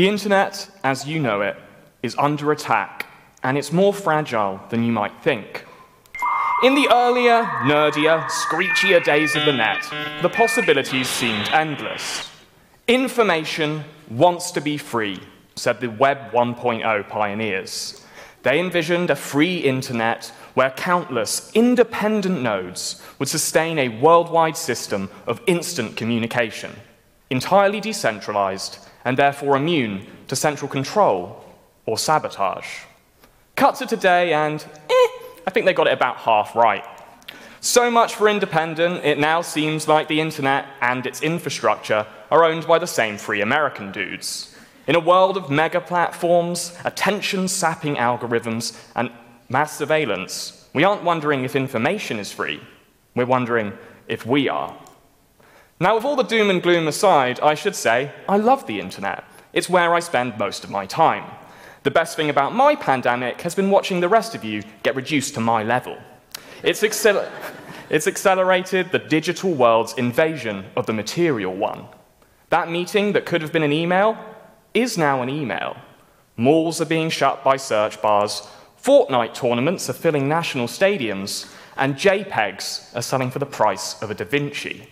The internet, as you know it, is under attack, and it's more fragile than you might think. In the earlier, nerdier, screechier days of the net, the possibilities seemed endless. Information wants to be free, said the Web 1.0 pioneers. They envisioned a free internet where countless independent nodes would sustain a worldwide system of instant communication, entirely decentralized and therefore immune to central control or sabotage. Cut to today, and eh, I think they got it about half right. So much for independent, it now seems like the internet and its infrastructure are owned by the same free American dudes. In a world of mega platforms, attention sapping algorithms, and mass surveillance, we aren't wondering if information is free, we're wondering if we are. Now, with all the doom and gloom aside, I should say I love the internet. It's where I spend most of my time. The best thing about my pandemic has been watching the rest of you get reduced to my level. It's, it's accelerated the digital world's invasion of the material one. That meeting that could have been an email is now an email. Malls are being shut by search bars, Fortnite tournaments are filling national stadiums, and JPEGs are selling for the price of a Da Vinci.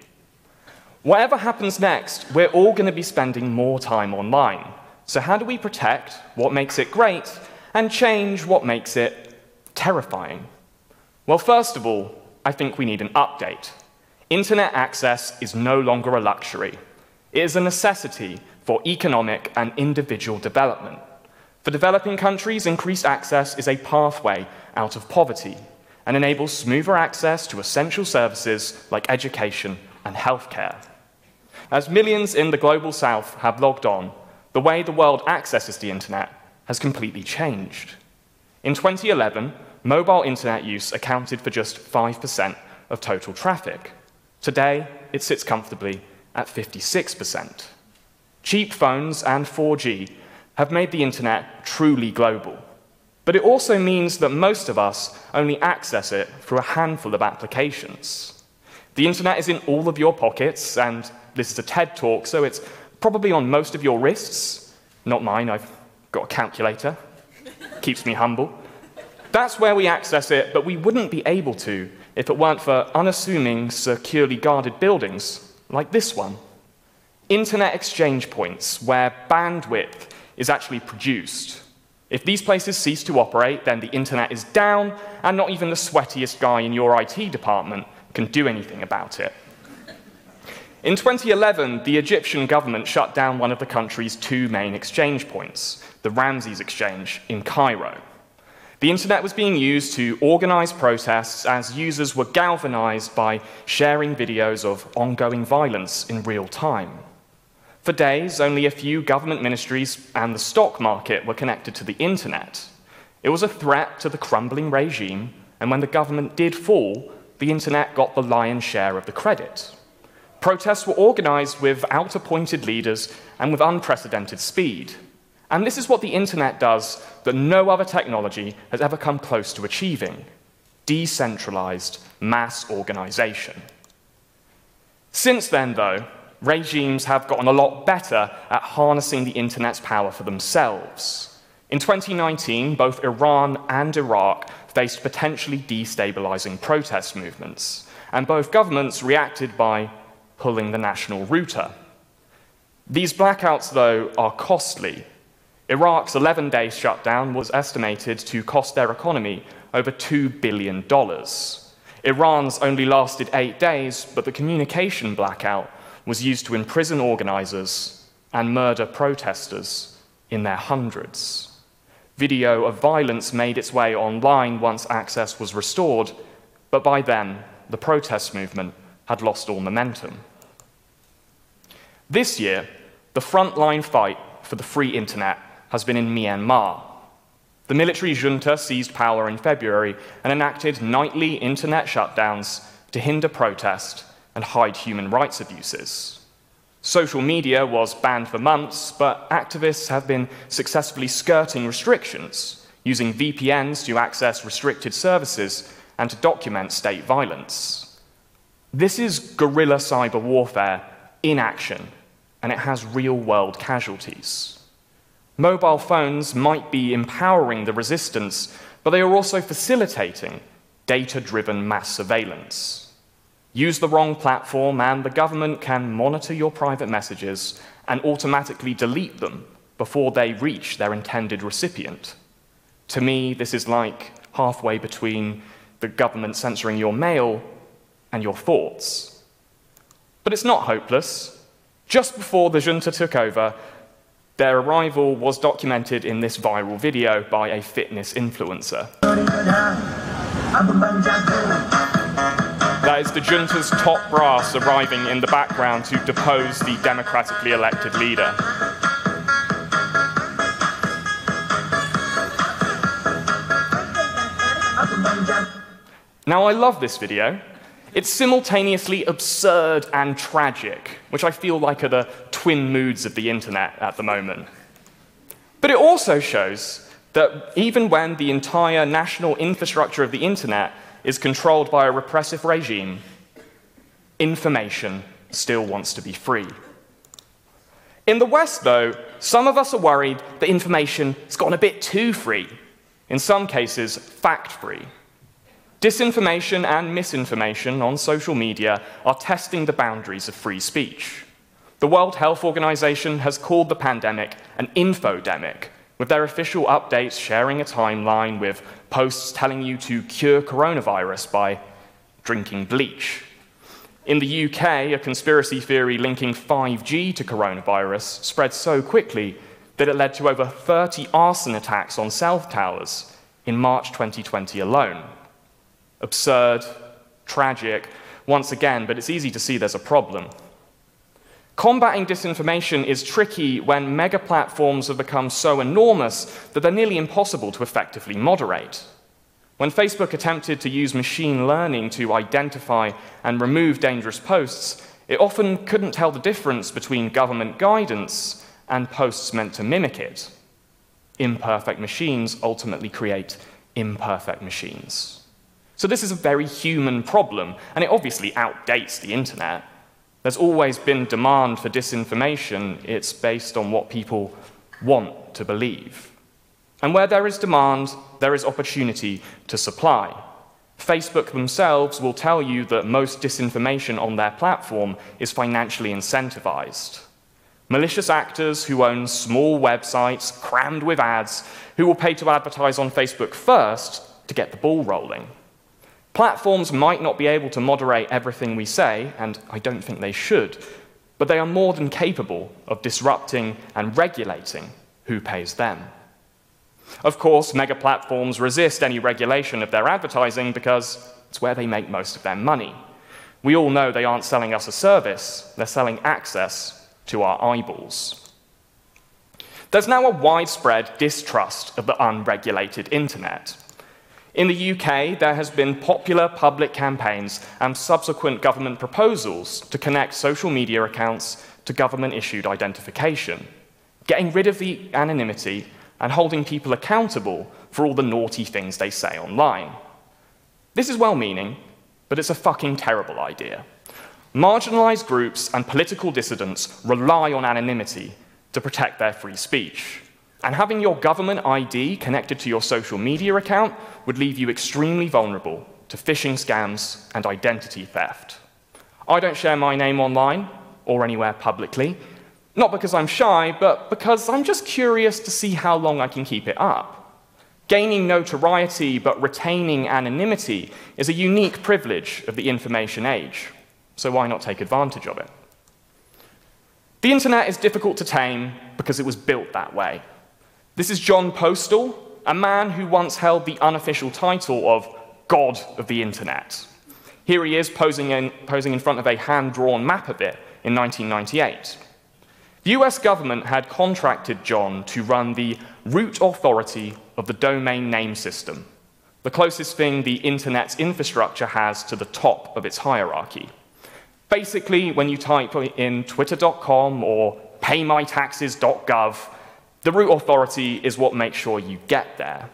Whatever happens next, we're all going to be spending more time online. So, how do we protect what makes it great and change what makes it terrifying? Well, first of all, I think we need an update. Internet access is no longer a luxury, it is a necessity for economic and individual development. For developing countries, increased access is a pathway out of poverty and enables smoother access to essential services like education and healthcare. As millions in the global south have logged on, the way the world accesses the internet has completely changed. In 2011, mobile internet use accounted for just 5% of total traffic. Today, it sits comfortably at 56%. Cheap phones and 4G have made the internet truly global. But it also means that most of us only access it through a handful of applications. The internet is in all of your pockets, and this is a TED talk, so it's probably on most of your wrists. Not mine, I've got a calculator. Keeps me humble. That's where we access it, but we wouldn't be able to if it weren't for unassuming, securely guarded buildings like this one. Internet exchange points where bandwidth is actually produced. If these places cease to operate, then the internet is down, and not even the sweatiest guy in your IT department can do anything about it. In 2011, the Egyptian government shut down one of the country's two main exchange points, the Ramses Exchange in Cairo. The internet was being used to organize protests as users were galvanized by sharing videos of ongoing violence in real time. For days, only a few government ministries and the stock market were connected to the internet. It was a threat to the crumbling regime, and when the government did fall, the internet got the lion's share of the credit. Protests were organized without appointed leaders and with unprecedented speed. And this is what the internet does that no other technology has ever come close to achieving decentralized mass organization. Since then, though, regimes have gotten a lot better at harnessing the internet's power for themselves. In 2019, both Iran and Iraq faced potentially destabilizing protest movements, and both governments reacted by pulling the national router. These blackouts, though, are costly. Iraq's 11 day shutdown was estimated to cost their economy over $2 billion. Iran's only lasted eight days, but the communication blackout was used to imprison organizers and murder protesters in their hundreds. Video of violence made its way online once access was restored, but by then, the protest movement had lost all momentum. This year, the frontline fight for the free internet has been in Myanmar. The military junta seized power in February and enacted nightly internet shutdowns to hinder protest and hide human rights abuses. Social media was banned for months, but activists have been successfully skirting restrictions, using VPNs to access restricted services and to document state violence. This is guerrilla cyber warfare in action, and it has real world casualties. Mobile phones might be empowering the resistance, but they are also facilitating data driven mass surveillance. Use the wrong platform, and the government can monitor your private messages and automatically delete them before they reach their intended recipient. To me, this is like halfway between the government censoring your mail and your thoughts. But it's not hopeless. Just before the junta took over, their arrival was documented in this viral video by a fitness influencer. That is the junta's top brass arriving in the background to depose the democratically elected leader. Now, I love this video. It's simultaneously absurd and tragic, which I feel like are the twin moods of the internet at the moment. But it also shows that even when the entire national infrastructure of the internet is controlled by a repressive regime, information still wants to be free. In the West, though, some of us are worried that information has gotten a bit too free, in some cases, fact free. Disinformation and misinformation on social media are testing the boundaries of free speech. The World Health Organization has called the pandemic an infodemic, with their official updates sharing a timeline with posts telling you to cure coronavirus by drinking bleach. In the UK, a conspiracy theory linking 5G to coronavirus spread so quickly that it led to over 30 arson attacks on cell towers in March 2020 alone absurd, tragic, once again, but it's easy to see there's a problem. Combating disinformation is tricky when mega platforms have become so enormous that they're nearly impossible to effectively moderate. When Facebook attempted to use machine learning to identify and remove dangerous posts, it often couldn't tell the difference between government guidance and posts meant to mimic it. Imperfect machines ultimately create imperfect machines. So this is a very human problem, and it obviously outdates the internet. There's always been demand for disinformation. It's based on what people want to believe. And where there is demand, there is opportunity to supply. Facebook themselves will tell you that most disinformation on their platform is financially incentivized. Malicious actors who own small websites crammed with ads, who will pay to advertise on Facebook first to get the ball rolling. Platforms might not be able to moderate everything we say, and I don't think they should, but they are more than capable of disrupting and regulating who pays them. Of course, mega platforms resist any regulation of their advertising because it's where they make most of their money. We all know they aren't selling us a service, they're selling access to our eyeballs. There's now a widespread distrust of the unregulated internet. In the UK, there has been popular public campaigns and subsequent government proposals to connect social media accounts to government issued identification, getting rid of the anonymity and holding people accountable for all the naughty things they say online. This is well meaning, but it's a fucking terrible idea. Marginalized groups and political dissidents rely on anonymity to protect their free speech. And having your government ID connected to your social media account would leave you extremely vulnerable to phishing scams and identity theft. I don't share my name online or anywhere publicly, not because I'm shy, but because I'm just curious to see how long I can keep it up. Gaining notoriety but retaining anonymity is a unique privilege of the information age, so why not take advantage of it? The internet is difficult to tame because it was built that way. This is Jon Postel, a man who once held the unofficial title of God of the Internet. Here he is posing in, posing in front of a hand drawn map of it in 1998. The US government had contracted Jon to run the root authority of the domain name system, the closest thing the internet's infrastructure has to the top of its hierarchy. Basically, when you type in twitter.com or paymytaxes.gov, the root authority is what makes sure you get there.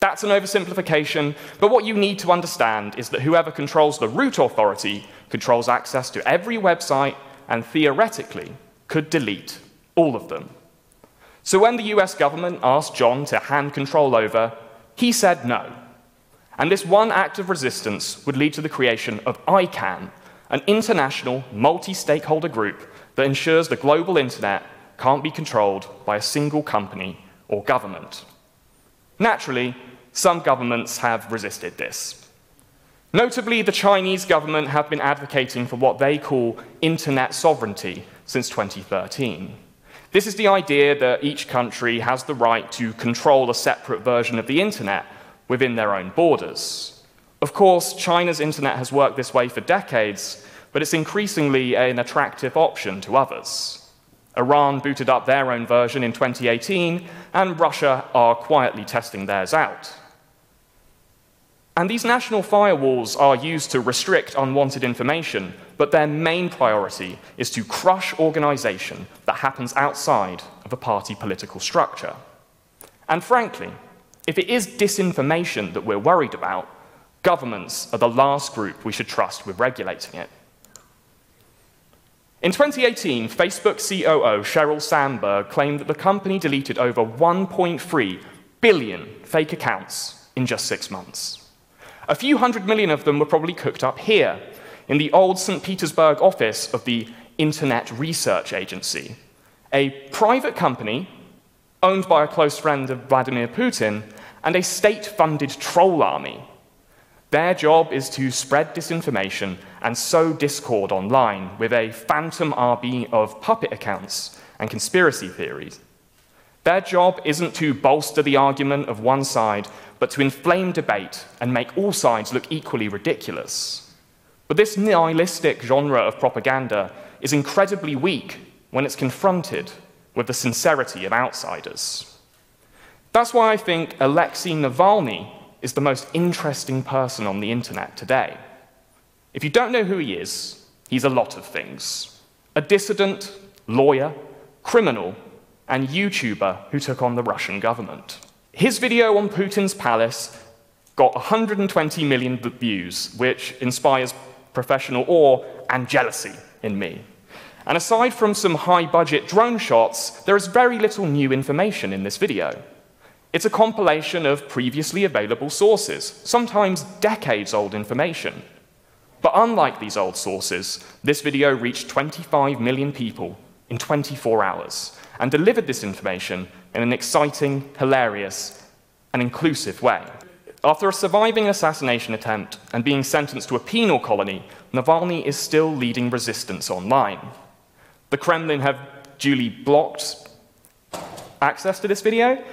That's an oversimplification, but what you need to understand is that whoever controls the root authority controls access to every website and theoretically could delete all of them. So when the US government asked Jon to hand control over, he said no. And this one act of resistance would lead to the creation of ICANN, an international multi stakeholder group that ensures the global internet can't be controlled by a single company or government. Naturally, some governments have resisted this. Notably, the Chinese government have been advocating for what they call internet sovereignty since 2013. This is the idea that each country has the right to control a separate version of the internet within their own borders. Of course, China's internet has worked this way for decades, but it's increasingly an attractive option to others. Iran booted up their own version in 2018, and Russia are quietly testing theirs out. And these national firewalls are used to restrict unwanted information, but their main priority is to crush organization that happens outside of a party political structure. And frankly, if it is disinformation that we're worried about, governments are the last group we should trust with regulating it. In 2018, Facebook COO Sheryl Sandberg claimed that the company deleted over 1.3 billion fake accounts in just six months. A few hundred million of them were probably cooked up here, in the old St. Petersburg office of the Internet Research Agency, a private company owned by a close friend of Vladimir Putin and a state funded troll army. Their job is to spread disinformation and sow discord online with a phantom army of puppet accounts and conspiracy theories. Their job isn't to bolster the argument of one side, but to inflame debate and make all sides look equally ridiculous. But this nihilistic genre of propaganda is incredibly weak when it's confronted with the sincerity of outsiders. That's why I think Alexei Navalny is the most interesting person on the internet today. If you don't know who he is, he's a lot of things a dissident, lawyer, criminal, and YouTuber who took on the Russian government. His video on Putin's palace got 120 million views, which inspires professional awe and jealousy in me. And aside from some high budget drone shots, there is very little new information in this video. It's a compilation of previously available sources, sometimes decades old information. But unlike these old sources, this video reached 25 million people in 24 hours and delivered this information in an exciting, hilarious, and inclusive way. After a surviving assassination attempt and being sentenced to a penal colony, Navalny is still leading resistance online. The Kremlin have duly blocked access to this video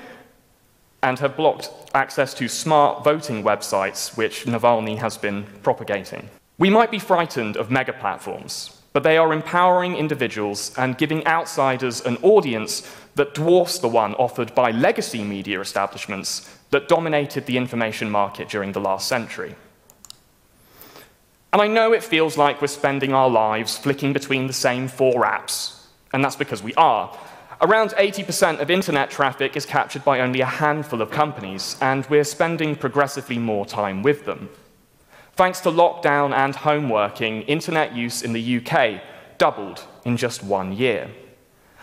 and have blocked access to smart voting websites, which Navalny has been propagating. We might be frightened of mega platforms, but they are empowering individuals and giving outsiders an audience that dwarfs the one offered by legacy media establishments that dominated the information market during the last century. And I know it feels like we're spending our lives flicking between the same four apps, and that's because we are. Around 80% of internet traffic is captured by only a handful of companies, and we're spending progressively more time with them. Thanks to lockdown and home working, internet use in the UK doubled in just one year.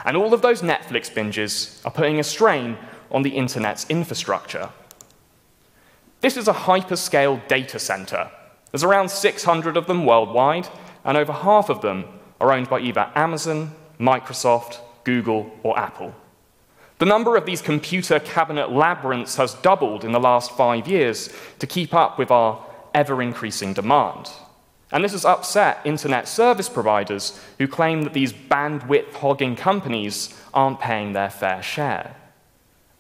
And all of those Netflix binges are putting a strain on the internet's infrastructure. This is a hyperscale data center there's around 600 of them worldwide, and over half of them are owned by either Amazon, Microsoft, Google, or Apple. The number of these computer cabinet labyrinths has doubled in the last five years to keep up with our ever increasing demand. And this has upset internet service providers who claim that these bandwidth hogging companies aren't paying their fair share.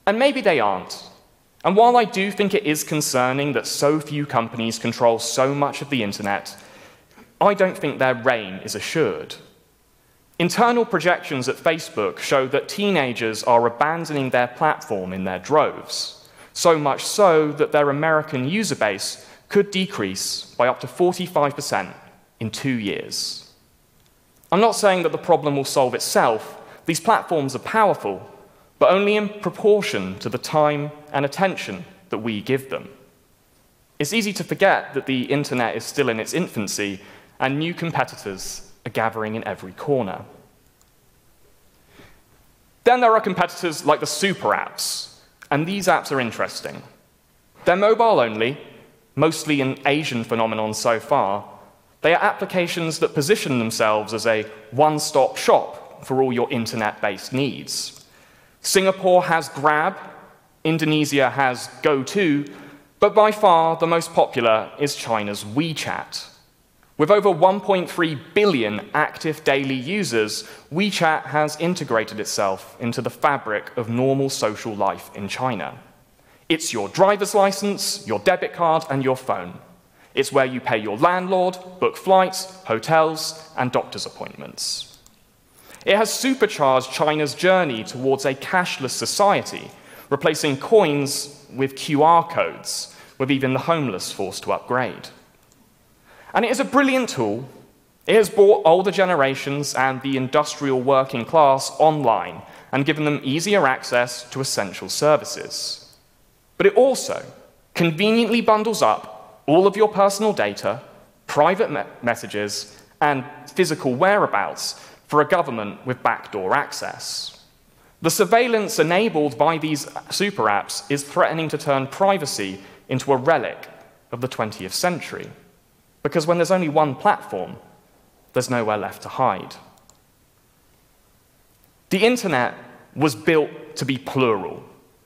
And maybe they aren't. And while I do think it is concerning that so few companies control so much of the internet, I don't think their reign is assured. Internal projections at Facebook show that teenagers are abandoning their platform in their droves, so much so that their American user base could decrease by up to 45% in two years. I'm not saying that the problem will solve itself. These platforms are powerful, but only in proportion to the time and attention that we give them. It's easy to forget that the internet is still in its infancy and new competitors are gathering in every corner. Then there are competitors like the super apps, and these apps are interesting. They're mobile only, mostly an Asian phenomenon so far. They are applications that position themselves as a one stop shop for all your internet based needs. Singapore has Grab, Indonesia has GoTo, but by far the most popular is China's WeChat. With over 1.3 billion active daily users, WeChat has integrated itself into the fabric of normal social life in China. It's your driver's license, your debit card, and your phone. It's where you pay your landlord, book flights, hotels, and doctor's appointments. It has supercharged China's journey towards a cashless society, replacing coins with QR codes, with even the homeless forced to upgrade. And it is a brilliant tool. It has brought older generations and the industrial working class online and given them easier access to essential services. But it also conveniently bundles up all of your personal data, private me messages, and physical whereabouts for a government with backdoor access. The surveillance enabled by these super apps is threatening to turn privacy into a relic of the 20th century. Because when there's only one platform, there's nowhere left to hide. The internet was built to be plural,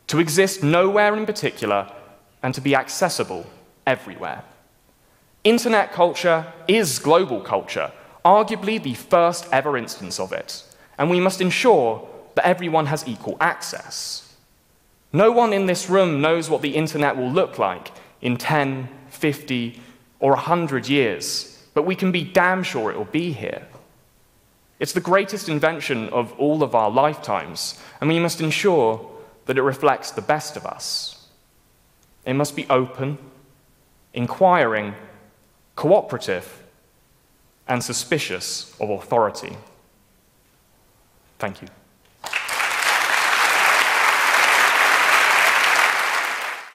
to exist nowhere in particular, and to be accessible everywhere. Internet culture is global culture, arguably the first ever instance of it, and we must ensure that everyone has equal access. No one in this room knows what the internet will look like in 10, 50, or a 100 years, but we can be damn sure it will be here. It's the greatest invention of all of our lifetimes, and we must ensure that it reflects the best of us. It must be open, inquiring, cooperative, and suspicious of authority. Thank you.